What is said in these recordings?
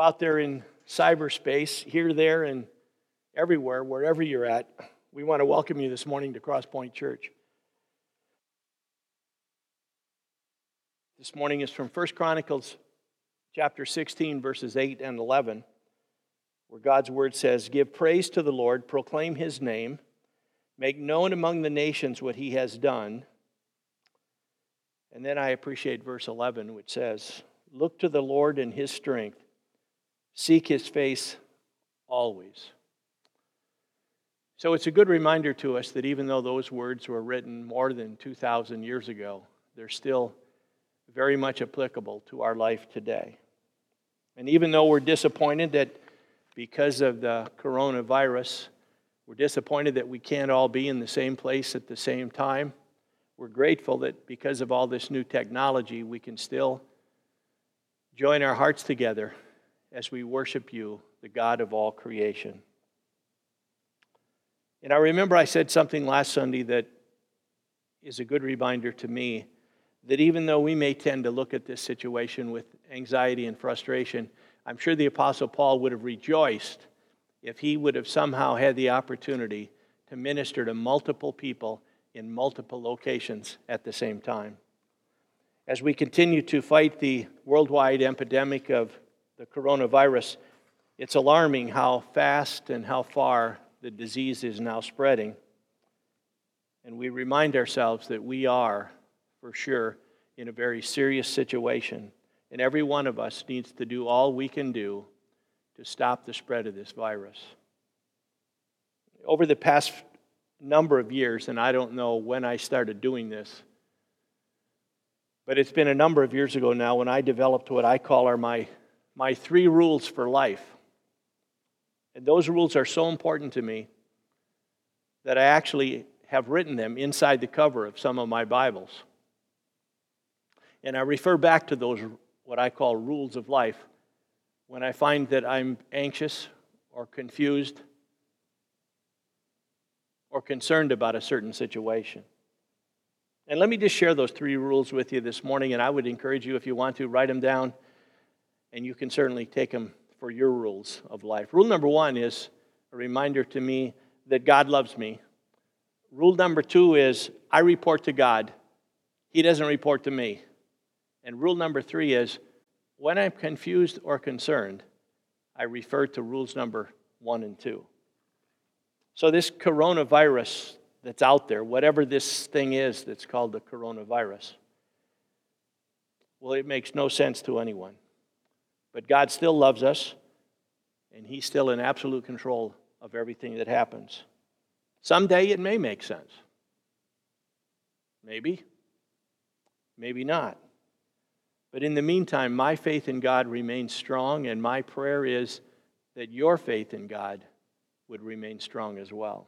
out there in cyberspace, here, there, and everywhere, wherever you're at, we want to welcome you this morning to Crosspoint Church. This morning is from 1 Chronicles chapter 16, verses 8 and 11, where God's word says, Give praise to the Lord, proclaim his name, make known among the nations what he has done. And then I appreciate verse 11, which says, Look to the Lord in his strength, seek his face always. So it's a good reminder to us that even though those words were written more than 2,000 years ago, they're still very much applicable to our life today. And even though we're disappointed that because of the coronavirus, we're disappointed that we can't all be in the same place at the same time, we're grateful that because of all this new technology, we can still join our hearts together as we worship you, the God of all creation. And I remember I said something last Sunday that is a good reminder to me that even though we may tend to look at this situation with anxiety and frustration, I'm sure the Apostle Paul would have rejoiced if he would have somehow had the opportunity to minister to multiple people in multiple locations at the same time. As we continue to fight the worldwide epidemic of the coronavirus, it's alarming how fast and how far the disease is now spreading. And we remind ourselves that we are, for sure, in a very serious situation. And every one of us needs to do all we can do to stop the spread of this virus. Over the past number of years, and I don't know when I started doing this, but it's been a number of years ago now when I developed what I call are my, my three rules for life. And those rules are so important to me that I actually have written them inside the cover of some of my Bibles. And I refer back to those, what I call rules of life, when I find that I'm anxious or confused or concerned about a certain situation. And let me just share those three rules with you this morning, and I would encourage you, if you want to, write them down, and you can certainly take them for your rules of life. Rule number one is a reminder to me that God loves me. Rule number two is I report to God, He doesn't report to me. And rule number three is when I'm confused or concerned, I refer to rules number one and two. So, this coronavirus that's out there, whatever this thing is that's called the coronavirus, well, it makes no sense to anyone. But God still loves us, and He's still in absolute control of everything that happens. Someday it may make sense. Maybe. Maybe not. But in the meantime, my faith in God remains strong, and my prayer is that your faith in God would remain strong as well.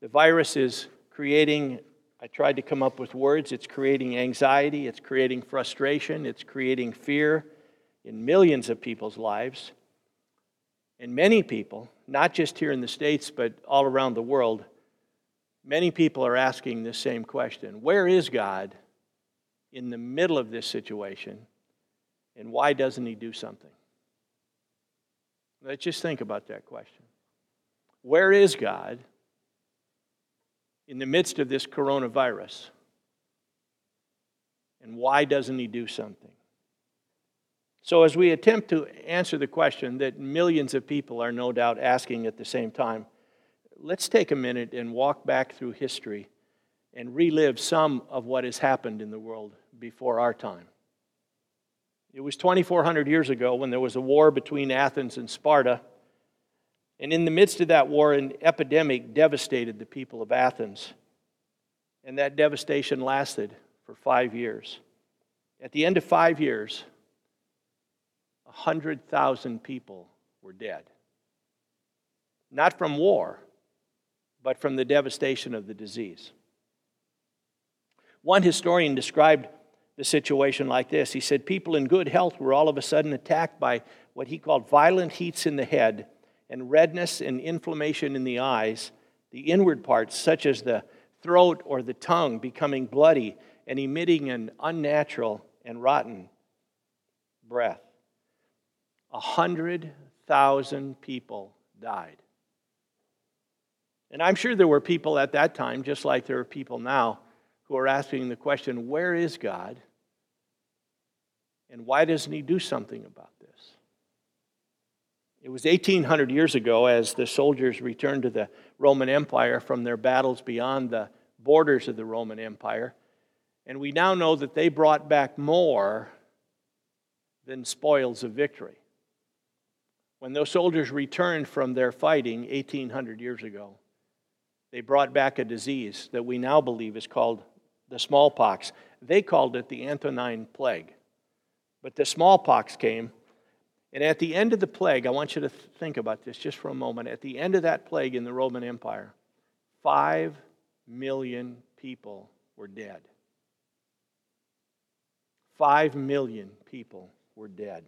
The virus is creating, I tried to come up with words, it's creating anxiety, it's creating frustration, it's creating fear in millions of people's lives. And many people, not just here in the States, but all around the world, many people are asking this same question Where is God in the middle of this situation, and why doesn't He do something? Let's just think about that question. Where is God in the midst of this coronavirus? And why doesn't He do something? So, as we attempt to answer the question that millions of people are no doubt asking at the same time, let's take a minute and walk back through history and relive some of what has happened in the world before our time. It was 2,400 years ago when there was a war between Athens and Sparta and in the midst of that war, an epidemic devastated the people of Athens. And that devastation lasted for five years. At the end of five years, 100,000 people were dead. Not from war, but from the devastation of the disease. One historian described the situation like this He said, People in good health were all of a sudden attacked by what he called violent heats in the head and redness and inflammation in the eyes, the inward parts, such as the throat or the tongue, becoming bloody and emitting an unnatural and rotten breath. 100,000 people died. And I'm sure there were people at that time, just like there are people now, who are asking the question where is God? And why doesn't he do something about this? It was 1800 years ago as the soldiers returned to the Roman Empire from their battles beyond the borders of the Roman Empire. And we now know that they brought back more than spoils of victory. When those soldiers returned from their fighting 1800 years ago, they brought back a disease that we now believe is called the smallpox. They called it the Antonine Plague. But the smallpox came, and at the end of the plague, I want you to think about this just for a moment. At the end of that plague in the Roman Empire, five million people were dead. Five million people were dead.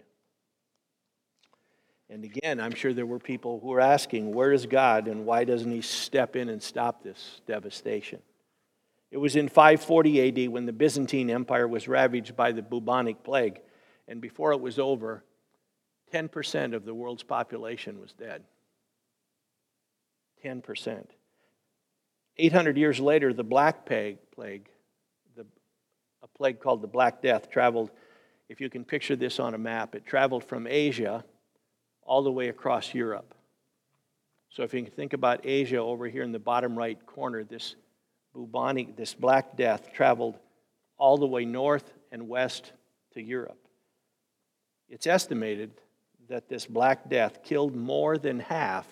And again, I'm sure there were people who were asking, where is God and why doesn't he step in and stop this devastation? It was in 540 AD when the Byzantine Empire was ravaged by the bubonic plague. And before it was over, 10% of the world's population was dead. 10%. 800 years later, the Black Plague, the, a plague called the Black Death, traveled, if you can picture this on a map, it traveled from Asia all the way across Europe. So if you can think about Asia over here in the bottom right corner, this bubonic, this Black Death traveled all the way north and west to Europe. It's estimated that this Black Death killed more than half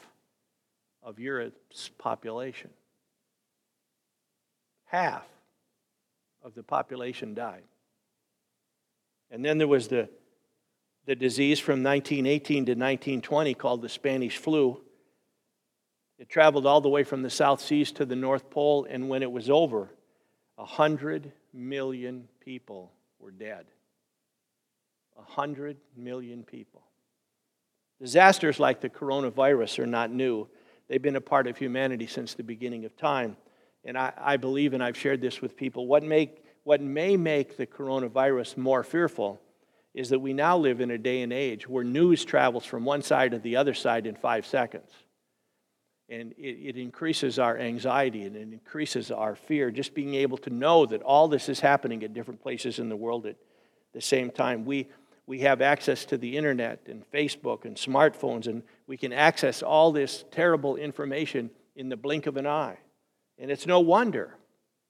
of Europe's population. Half of the population died. And then there was the, the disease from 1918 to 1920 called the Spanish flu. It traveled all the way from the South Seas to the North Pole, and when it was over, 100 million people were dead. 100 million people. Disasters like the coronavirus are not new. They've been a part of humanity since the beginning of time. And I, I believe, and I've shared this with people, what, make, what may make the coronavirus more fearful is that we now live in a day and age where news travels from one side to the other side in five seconds. And it, it, increases our anxiety and it increases our fear, just being able to know that all this is happening at different places in the world at the same time. We, we have access to the internet and Facebook and smartphones, and we can access all this terrible information in the blink of an eye. And it's no wonder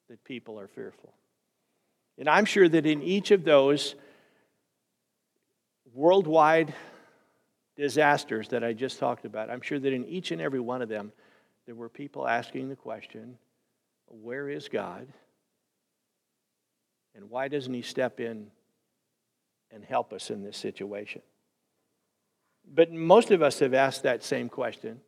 that people are fearful. And I'm sure that in each of those worldwide disasters that I just talked about, I'm sure that in each and every one of them, there were people asking the question where is God? And why doesn't He step in and help us in this situation. But most of us have asked that same question.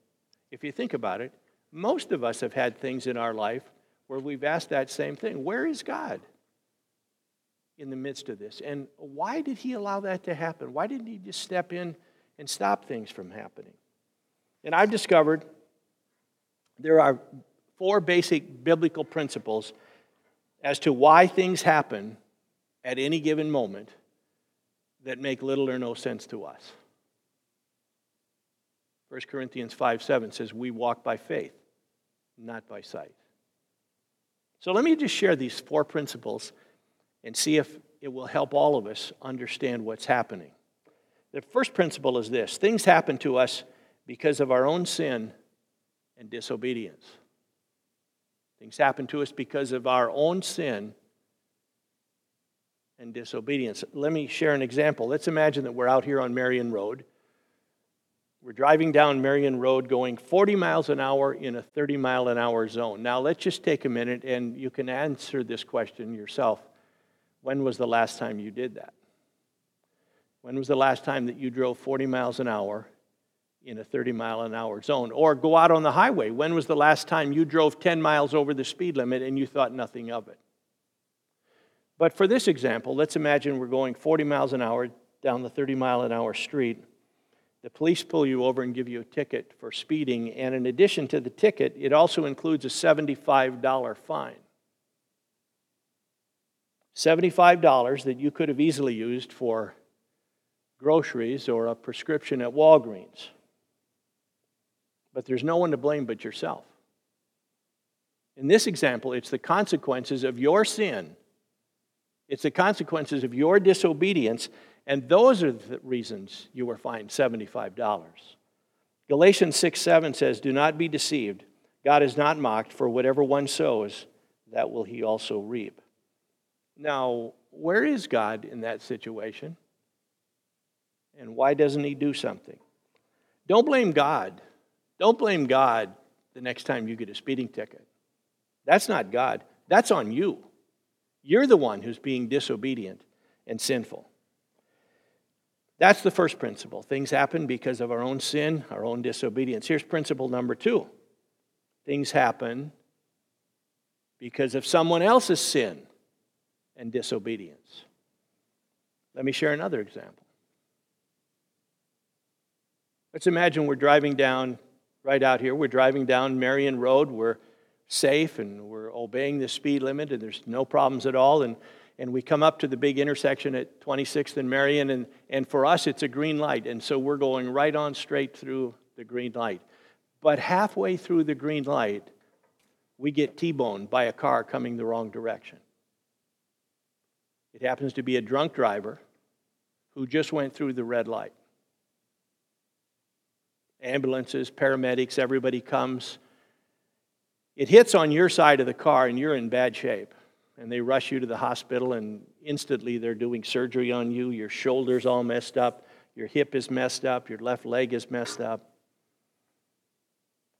If you think about it, most of us have had things in our life where we've asked that same thing Where is God in the midst of this? And why did He allow that to happen? Why didn't He just step in and stop things from happening? And I've discovered there are four basic biblical principles as to why things happen at any given moment that make little or no sense to us. 1 Corinthians 5 7 says, We walk by faith, not by sight. So let me just share these four principles and see if it will help all of us understand what's happening. The first principle is this things happen to us because of our own sin and disobedience. Things happen to us because of our own sin and disobedience. Let me share an example. Let's imagine that we're out here on Marion Road. We're driving down Marion Road going 40 miles an hour in a 30 mile an hour zone. Now, let's just take a minute and you can answer this question yourself. When was the last time you did that? When was the last time that you drove 40 miles an hour in a 30 mile an hour zone? Or go out on the highway. When was the last time you drove 10 miles over the speed limit and you thought nothing of it? But for this example, let's imagine we're going 40 miles an hour down the 30 mile an hour street. The police pull you over and give you a ticket for speeding, and in addition to the ticket, it also includes a $75 fine. $75 that you could have easily used for groceries or a prescription at Walgreens. But there's no one to blame but yourself. In this example, it's the consequences of your sin, it's the consequences of your disobedience, and those are the reasons you were fined $75. Galatians 6 7 says, Do not be deceived. God is not mocked, for whatever one sows, that will he also reap. Now, where is God in that situation? And why doesn't he do something? Don't blame God. Don't blame God the next time you get a speeding ticket. That's not God. That's on you. You're the one who's being disobedient and sinful. That's the first principle. Things happen because of our own sin, our own disobedience. Here's principle number two things happen because of someone else's sin and disobedience. Let me share another example. Let's imagine we're driving down, right out here, we're driving down Marion Road. We're safe and we're obeying the speed limit and there's no problems at all. And, and we come up to the big intersection at 26th and Marion, and, and for us, it's a green light. And so we're going right on straight through the green light. But halfway through the green light, we get T boned by a car coming the wrong direction. It happens to be a drunk driver who just went through the red light. Ambulances, paramedics, everybody comes. It hits on your side of the car and you're in bad shape. And they rush you to the hospital and instantly they're doing surgery on you. Your shoulder's all messed up, your hip is messed up, your left leg is messed up.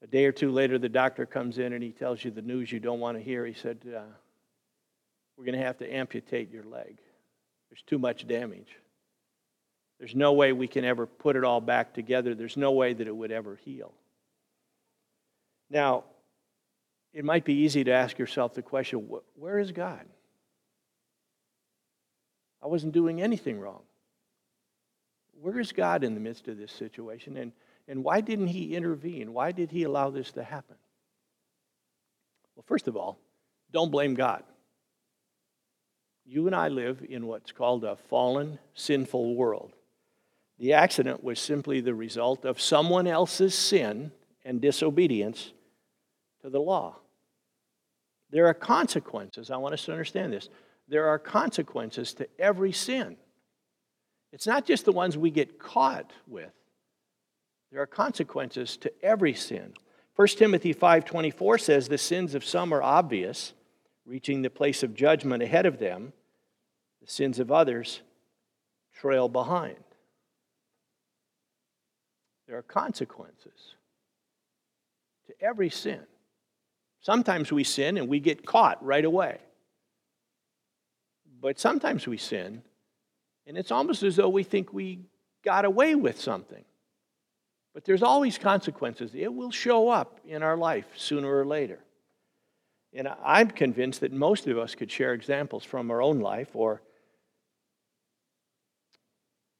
A day or two later, the doctor comes in and he tells you the news you don't want to hear. He said, uh, we're going to have to amputate your leg. There's too much damage. There's no way we can ever put it all back together. There's no way that it would ever heal. Now, it might be easy to ask yourself the question where is God? I wasn't doing anything wrong. Where is God in the midst of this situation? And, and why didn't He intervene? Why did He allow this to happen? Well, first of all, don't blame God. You and I live in what's called a fallen, sinful world. The accident was simply the result of someone else's sin and disobedience to the law. There are consequences. I want us to understand this. There are consequences to every sin. It's not just the ones we get caught with. There are consequences to every sin. 1 Timothy 5:24 says the sins of some are obvious, reaching the place of judgment ahead of them, the sins of others trail behind. There are consequences to every sin. Sometimes we sin and we get caught right away. But sometimes we sin and it's almost as though we think we got away with something. But there's always consequences. It will show up in our life sooner or later. And I'm convinced that most of us could share examples from our own life, or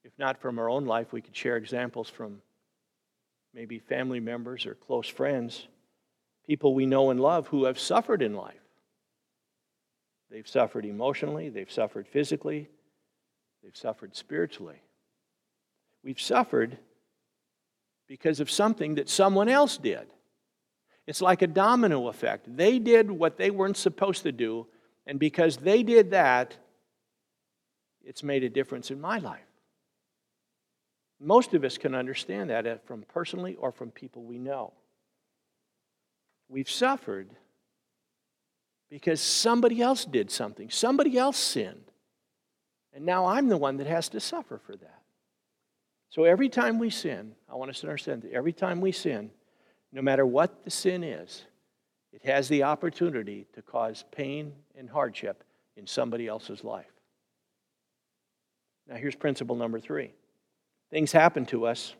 if not from our own life, we could share examples from maybe family members or close friends, people we know and love who have suffered in life. They've suffered emotionally, they've suffered physically, they've suffered spiritually. We've suffered because of something that someone else did. It's like a domino effect. They did what they weren't supposed to do, and because they did that, it's made a difference in my life. Most of us can understand that from personally or from people we know. We've suffered because somebody else did something, somebody else sinned. And now I'm the one that has to suffer for that. So every time we sin, I want us to understand that every time we sin, no matter what the sin is, it has the opportunity to cause pain and hardship in somebody else's life. Now, here's principle number three things happen to us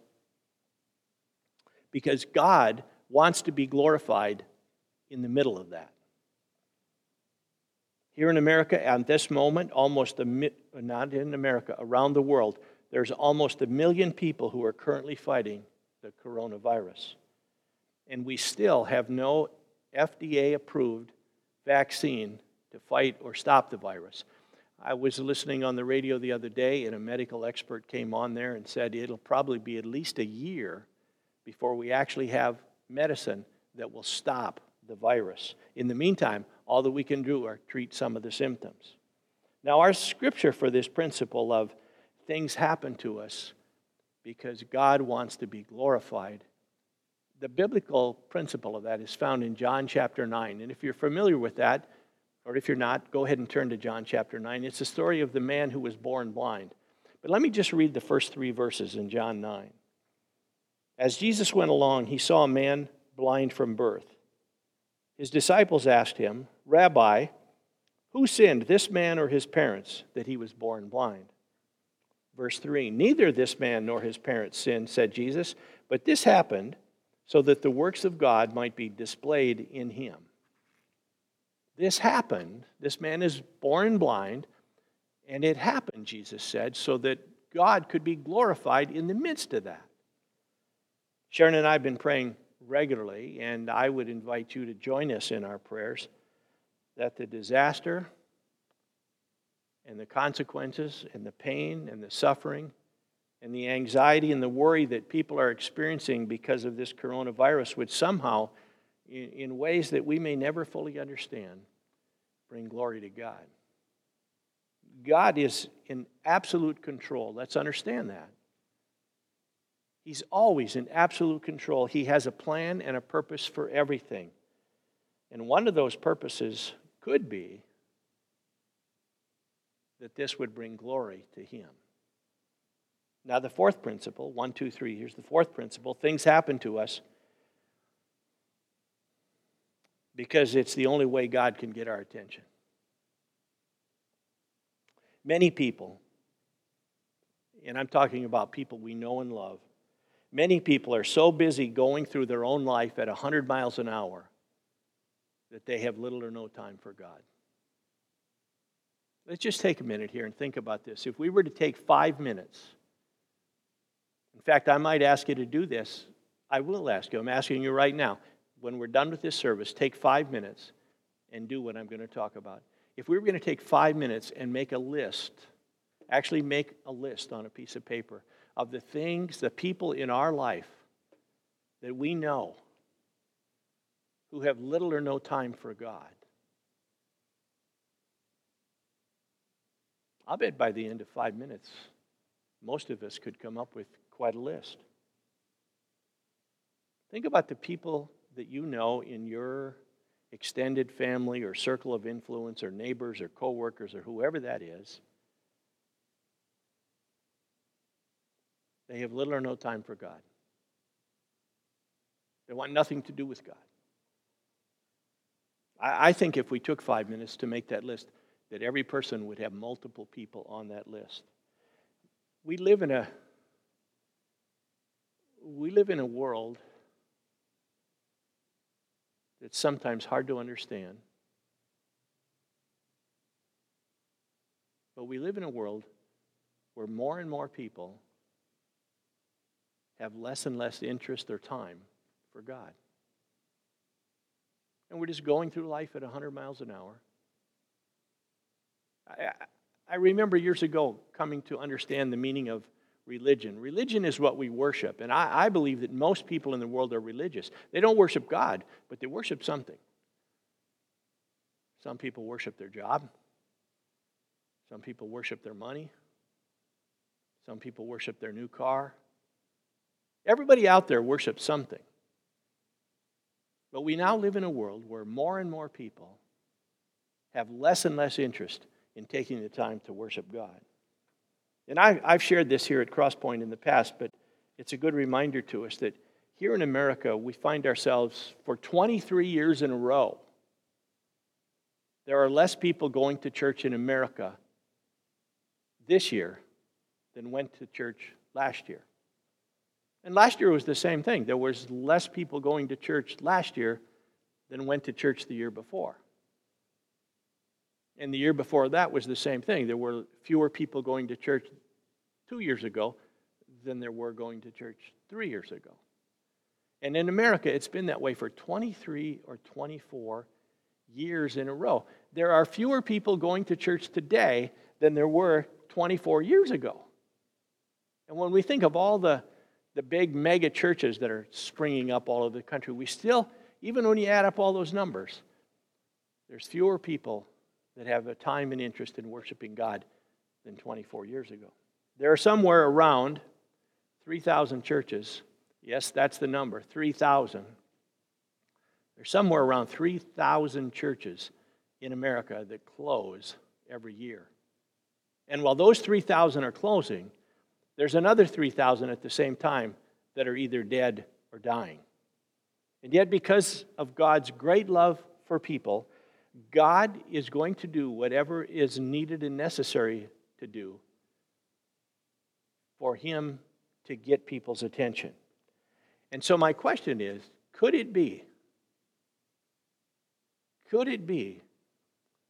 because God wants to be glorified in the middle of that. Here in America, at this moment, almost a not in America, around the world, there's almost a million people who are currently fighting the coronavirus. And we still have no FDA approved vaccine to fight or stop the virus. I was listening on the radio the other day, and a medical expert came on there and said it'll probably be at least a year before we actually have medicine that will stop the virus. In the meantime, all that we can do are treat some of the symptoms. Now, our scripture for this principle of things happen to us because God wants to be glorified. The biblical principle of that is found in John chapter 9. And if you're familiar with that, or if you're not, go ahead and turn to John chapter 9. It's the story of the man who was born blind. But let me just read the first three verses in John 9. As Jesus went along, he saw a man blind from birth. His disciples asked him, Rabbi, who sinned, this man or his parents, that he was born blind? Verse 3 Neither this man nor his parents sinned, said Jesus, but this happened so that the works of God might be displayed in him. This happened. This man is born blind, and it happened, Jesus said, so that God could be glorified in the midst of that. Sharon and I have been praying regularly, and I would invite you to join us in our prayers that the disaster and the consequences and the pain and the suffering and the anxiety and the worry that people are experiencing because of this coronavirus would somehow, in, in ways that we may never fully understand, bring glory to God. God is in absolute control. Let's understand that. He's always in absolute control. He has a plan and a purpose for everything. And one of those purposes could be that this would bring glory to Him. Now, the fourth principle one, two, three, here's the fourth principle things happen to us because it's the only way God can get our attention. Many people, and I'm talking about people we know and love, Many people are so busy going through their own life at 100 miles an hour that they have little or no time for God. Let's just take a minute here and think about this. If we were to take five minutes, in fact, I might ask you to do this. I will ask you. I'm asking you right now. When we're done with this service, take five minutes and do what I'm going to talk about. If we were going to take five minutes and make a list, actually make a list on a piece of paper of the things, the people in our life that we know who have little or no time for God. I'll bet by the end of five minutes, most of us could come up with quite a list. Think about the people that you know in your extended family or circle of influence or neighbors or coworkers or whoever that is They have little or no time for God. They want nothing to do with God. I, I think if we took five minutes to make that list, that every person would have multiple people on that list. We live in a we live in a world that's sometimes hard to understand. But we live in a world where more and more people have less and less interest or time for God. And we're just going through life at 100 miles an hour. I, I remember years ago coming to understand the meaning of religion. Religion is what we worship. And I, I believe that most people in the world are religious. They don't worship God, but they worship something. Some people worship their job. Some people worship their money. Some people worship their new car. Everybody out there worships something. But we now live in a world where more and more people have less and less interest in taking the time to worship God. And I, have shared this here at Crosspoint in the past, but it's a good reminder to us that here in America, we find ourselves for 23 years in a row. There are less people going to church in America this year than went to church last year. And last year was the same thing. There was less people going to church last year than went to church the year before. And the year before that was the same thing. There were fewer people going to church two years ago than there were going to church three years ago. And in America, it's been that way for 23 or 24 years in a row. There are fewer people going to church today than there were 24 years ago. And when we think of all the, the big mega churches that are springing up all over the country, we still, even when you add up all those numbers, there's fewer people that have a time and interest in worshiping God than 24 years ago. There are somewhere around 3,000 churches. Yes, that's the number 3,000. There's somewhere around 3,000 churches in America that close every year. And while those 3,000 are closing, there's another 3,000 at the same time that are either dead or dying. And yet, because of God's great love for people, God is going to do whatever is needed and necessary to do for Him to get people's attention. And so, my question is could it be? Could it be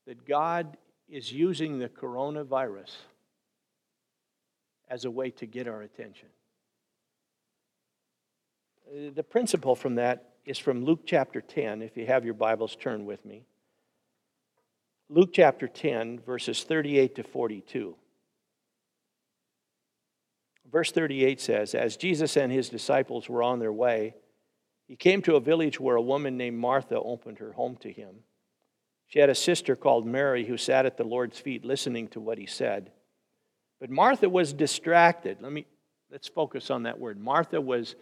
that God is using the coronavirus as a way to get our attention. Uh, the principle from that is from Luke chapter 10. If you have your Bibles, turn with me. Luke chapter 10, verses 38 to 42. Verse 38 says As Jesus and his disciples were on their way, he came to a village where a woman named Martha opened her home to him. She had a sister called Mary who sat at the Lord's feet listening to what he said. But Martha was distracted. Let me let's focus on that word. Martha was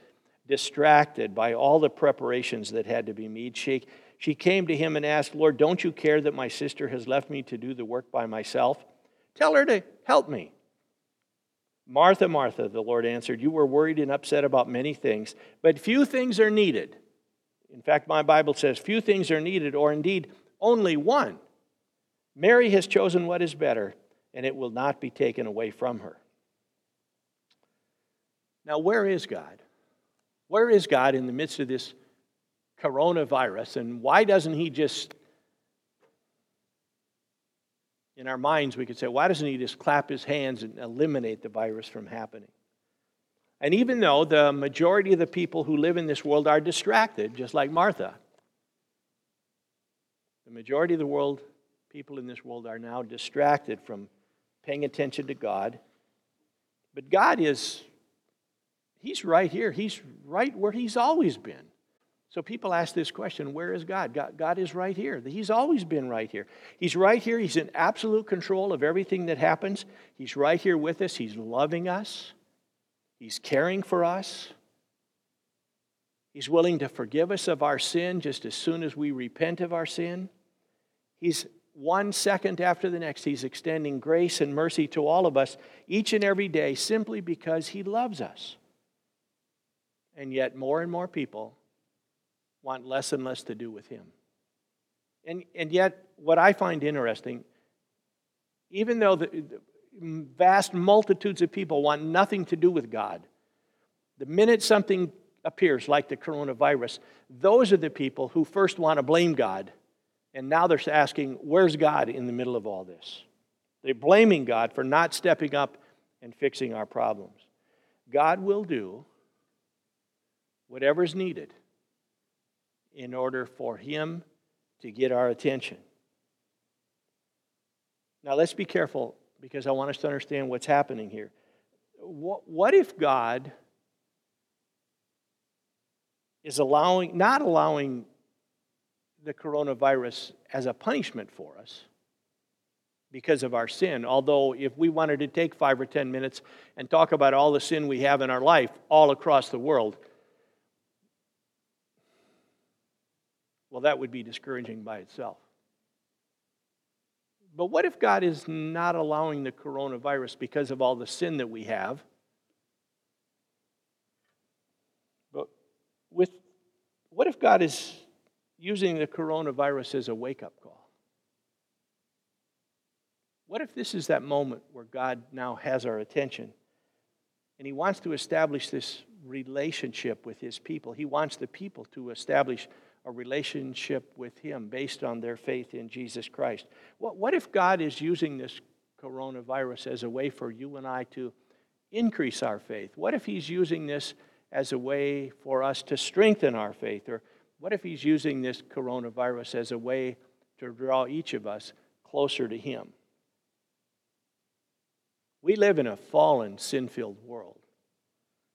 distracted by all the preparations that had to be made. She, she came to him and asked, Lord, don't you care that my sister has left me to do the work by myself? Tell her to help me. Martha, Martha, the Lord answered, You were worried and upset about many things, but few things are needed. In fact, my Bible says few things are needed, or indeed, only one. Mary has chosen what is better, and it will not be taken away from her. Now, where is God? Where is God in the midst of this coronavirus, and why doesn't He just, in our minds, we could say, why doesn't He just clap His hands and eliminate the virus from happening? And even though the majority of the people who live in this world are distracted, just like Martha, the majority of the world, people in this world, are now distracted from paying attention to God. But God is, He's right here. He's right where He's always been. So people ask this question where is God? God? God is right here. He's always been right here. He's right here. He's in absolute control of everything that happens. He's right here with us. He's loving us, He's caring for us. He's willing to forgive us of our sin just as soon as we repent of our sin. He's one second after the next, He's extending grace and mercy to all of us each and every day simply because He loves us. And yet, more and more people want less and less to do with Him. And, and yet, what I find interesting, even though the, the vast multitudes of people want nothing to do with God, the minute something appears, like the coronavirus, those are the people who first want to blame God and now they're asking, where's God in the middle of all this? They're blaming God for not stepping up and fixing our problems. God will do whatever's needed in order for Him to get our attention. Now, let's be careful because I want us to understand what's happening here. What if God is allowing, not allowing the coronavirus as a punishment for us because of our sin. Although, if we wanted to take five or ten minutes and talk about all the sin we have in our life all across the world, well, that would be discouraging by itself. But what if God is not allowing the coronavirus because of all the sin that we have? But with what if God is using the coronavirus as a wake up call? What if this is that moment where God now has our attention and He wants to establish this relationship with His people? He wants the people to establish a relationship with Him based on their faith in Jesus Christ. What, what if God is using this coronavirus as a way for you and I to increase our faith? What if He's using this as a way for us to strengthen our faith or what if he's using this coronavirus as a way to draw each of us closer to him? We live in a fallen, sin filled world.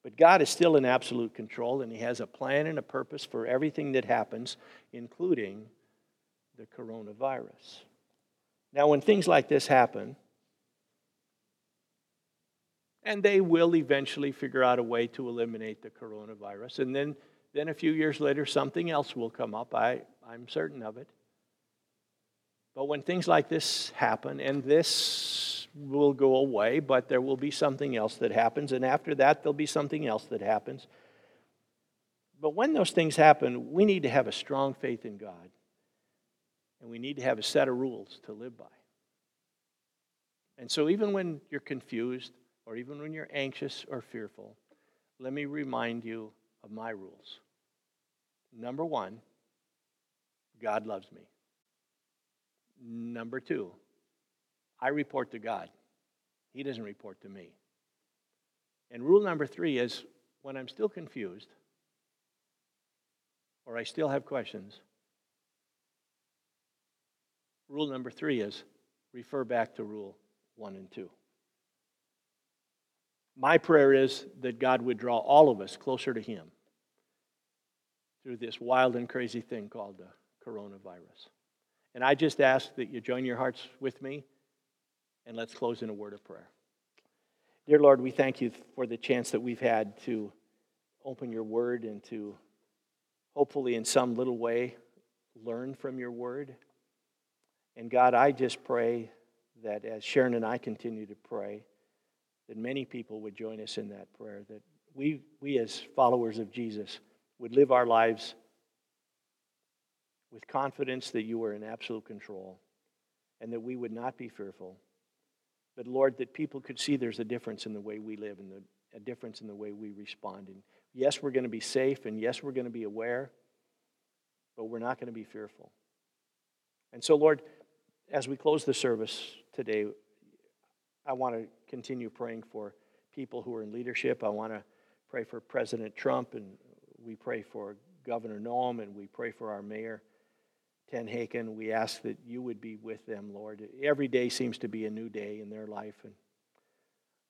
But God is still in absolute control, and He has a plan and a purpose for everything that happens, including the coronavirus. Now, when things like this happen, and they will eventually figure out a way to eliminate the coronavirus, and then, then a few years later, something else will come up. I, I'm certain of it. But when things like this happen, and this will go away, but there will be something else that happens, and after that, there'll be something else that happens. But when those things happen, we need to have a strong faith in God, and we need to have a set of rules to live by. And so, even when you're confused, or even when you're anxious or fearful, let me remind you of my rules. Number one, God loves me. Number two, I report to God. He doesn't report to me. And rule number three is when I'm still confused or I still have questions, rule number three is refer back to rule one and two. My prayer is that God would draw all of us closer to Him through this wild and crazy thing called the coronavirus. And I just ask that you join your hearts with me and let's close in a word of prayer. Dear Lord, we thank you for the chance that we've had to open your word and to hopefully, in some little way, learn from your word. And God, I just pray that as Sharon and I continue to pray, that many people would join us in that prayer, that we, we as followers of Jesus would live our lives with confidence that you are in absolute control and that we would not be fearful. But Lord, that people could see there's a difference in the way we live and the, a difference in the way we respond. And yes, we're going to be safe and yes, we're going to be aware, but we're not going to be fearful. And so, Lord, as we close the service today, I want to continue praying for people who are in leadership. I want to pray for President Trump, and we pray for Governor Noem, and we pray for our mayor. Tenhaken, we ask that you would be with them, Lord. Every day seems to be a new day in their life. And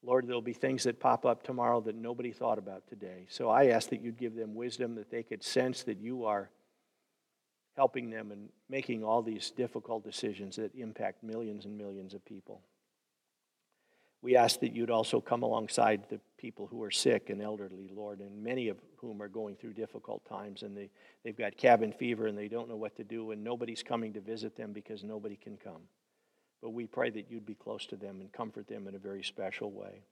Lord, there'll be things that pop up tomorrow that nobody thought about today. So I ask that you'd give them wisdom, that they could sense that you are helping them and making all these difficult decisions that impact millions and millions of people. We ask that you'd also come alongside the people who are sick and elderly, Lord, and many of whom are going through difficult times and they, they've got cabin fever and they don't know what to do and nobody's coming to visit them because nobody can come. But we pray that you'd be close to them and comfort them in a very special way.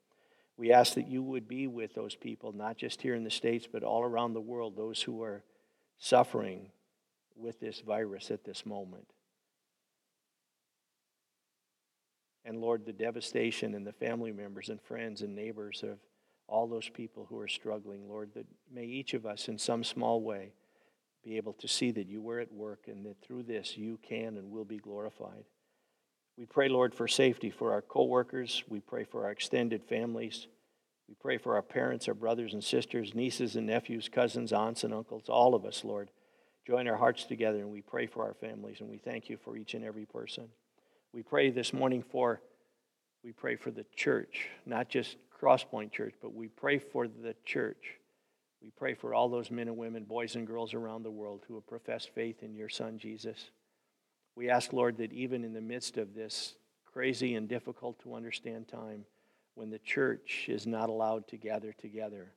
We ask that you would be with those people, not just here in the States, but all around the world, those who are suffering with this virus at this moment. And Lord, the devastation and the family members and friends and neighbors of all those people who are struggling, Lord, that may each of us in some small way be able to see that you were at work and that through this you can and will be glorified. We pray, Lord, for safety for our coworkers. We pray for our extended families. We pray for our parents, our brothers and sisters, nieces and nephews, cousins, aunts and uncles, all of us, Lord. Join our hearts together and we pray for our families and we thank you for each and every person. We pray this morning for we pray for the church, not just Crosspoint Church, but we pray for the church. We pray for all those men and women, boys and girls around the world who have professed faith in your Son, Jesus. We ask, Lord, that even in the midst of this crazy and difficult to understand time, when the church is not allowed to gather together,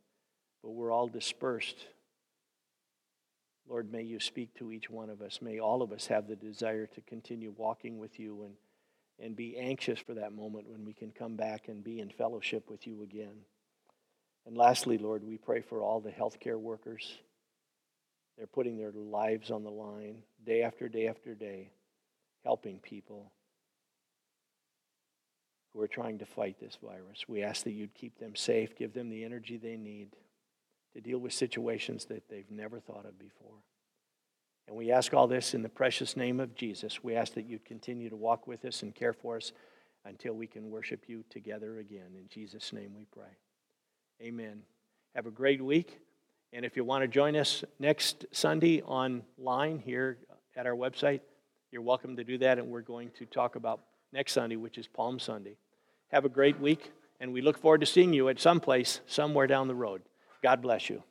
but we're all dispersed, Lord, may you speak to each one of us. May all of us have the desire to continue walking with you and and be anxious for that moment when we can come back and be in fellowship with you again. And lastly, Lord, we pray for all the healthcare workers. They're putting their lives on the line day after day after day, helping people who are trying to fight this virus. We ask that you'd keep them safe, give them the energy they need to deal with situations that they've never thought of before. And we ask all this in the precious name of Jesus. We ask that you'd continue to walk with us and care for us until we can worship you together again. In Jesus' name we pray. Amen. Have a great week. And if you want to join us next Sunday online here at our website, you're welcome to do that. And we're going to talk about next Sunday, which is Palm Sunday. Have a great week. And we look forward to seeing you at some place, somewhere down the road. God bless you.